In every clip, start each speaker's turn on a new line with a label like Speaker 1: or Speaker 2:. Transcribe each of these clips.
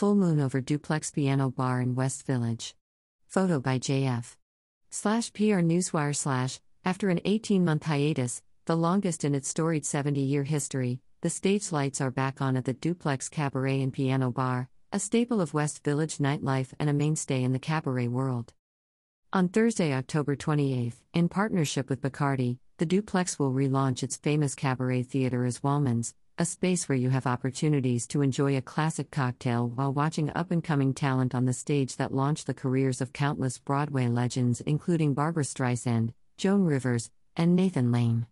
Speaker 1: Full moon over Duplex Piano Bar in West Village. Photo by JF. Slash PR Newswire slash. After an 18 month hiatus, the longest in its storied 70 year history, the stage lights are back on at the Duplex Cabaret and Piano Bar, a staple of West Village nightlife and a mainstay in the cabaret world. On Thursday, October 28th, in partnership with Bacardi, the Duplex will relaunch its famous cabaret theater as Wallman's, a space where you have opportunities to enjoy a classic cocktail while watching up and coming talent on the stage that launched the careers of countless Broadway legends, including Barbra Streisand, Joan Rivers, and Nathan Lane.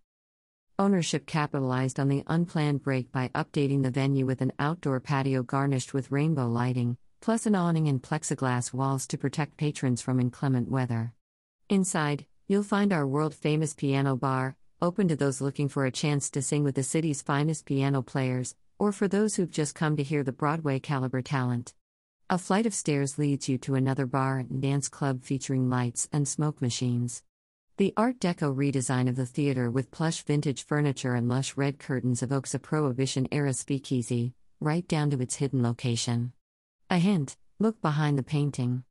Speaker 1: Ownership capitalized on the unplanned break by updating the venue with an outdoor patio garnished with rainbow lighting, plus an awning and plexiglass walls to protect patrons from inclement weather. Inside, you'll find our world famous piano bar, open to those looking for a chance to sing with the city's finest piano players, or for those who've just come to hear the Broadway caliber talent. A flight of stairs leads you to another bar and dance club featuring lights and smoke machines. The Art Deco redesign of the theater with plush vintage furniture and lush red curtains evokes a Prohibition era speakeasy, right down to its hidden location. A hint look behind the painting.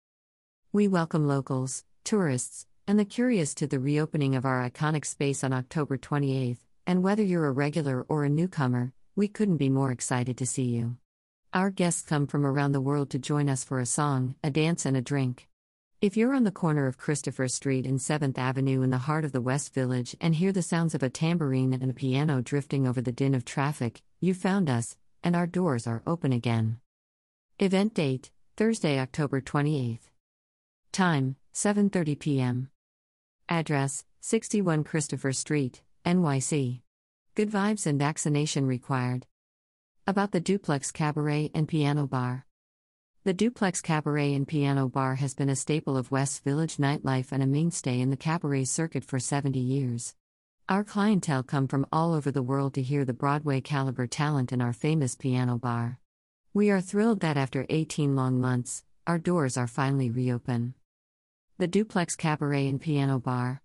Speaker 1: We welcome locals, tourists, and the curious to the reopening of our iconic space on October 28th, and whether you're a regular or a newcomer, we couldn't be more excited to see you. Our guests come from around the world to join us for a song, a dance, and a drink. If you're on the corner of Christopher Street and 7th Avenue in the heart of the West Village and hear the sounds of a tambourine and a piano drifting over the din of traffic, you found us, and our doors are open again. Event date Thursday, October 28th. Time 7:30 p.m. Address 61 Christopher Street, NYC. Good vibes and vaccination required. About the Duplex Cabaret and Piano Bar. The Duplex Cabaret and Piano Bar has been a staple of West Village nightlife and a mainstay in the cabaret circuit for 70 years. Our clientele come from all over the world to hear the Broadway caliber talent in our famous piano bar. We are thrilled that after 18 long months, our doors are finally reopened. The Duplex Cabaret and Piano Bar.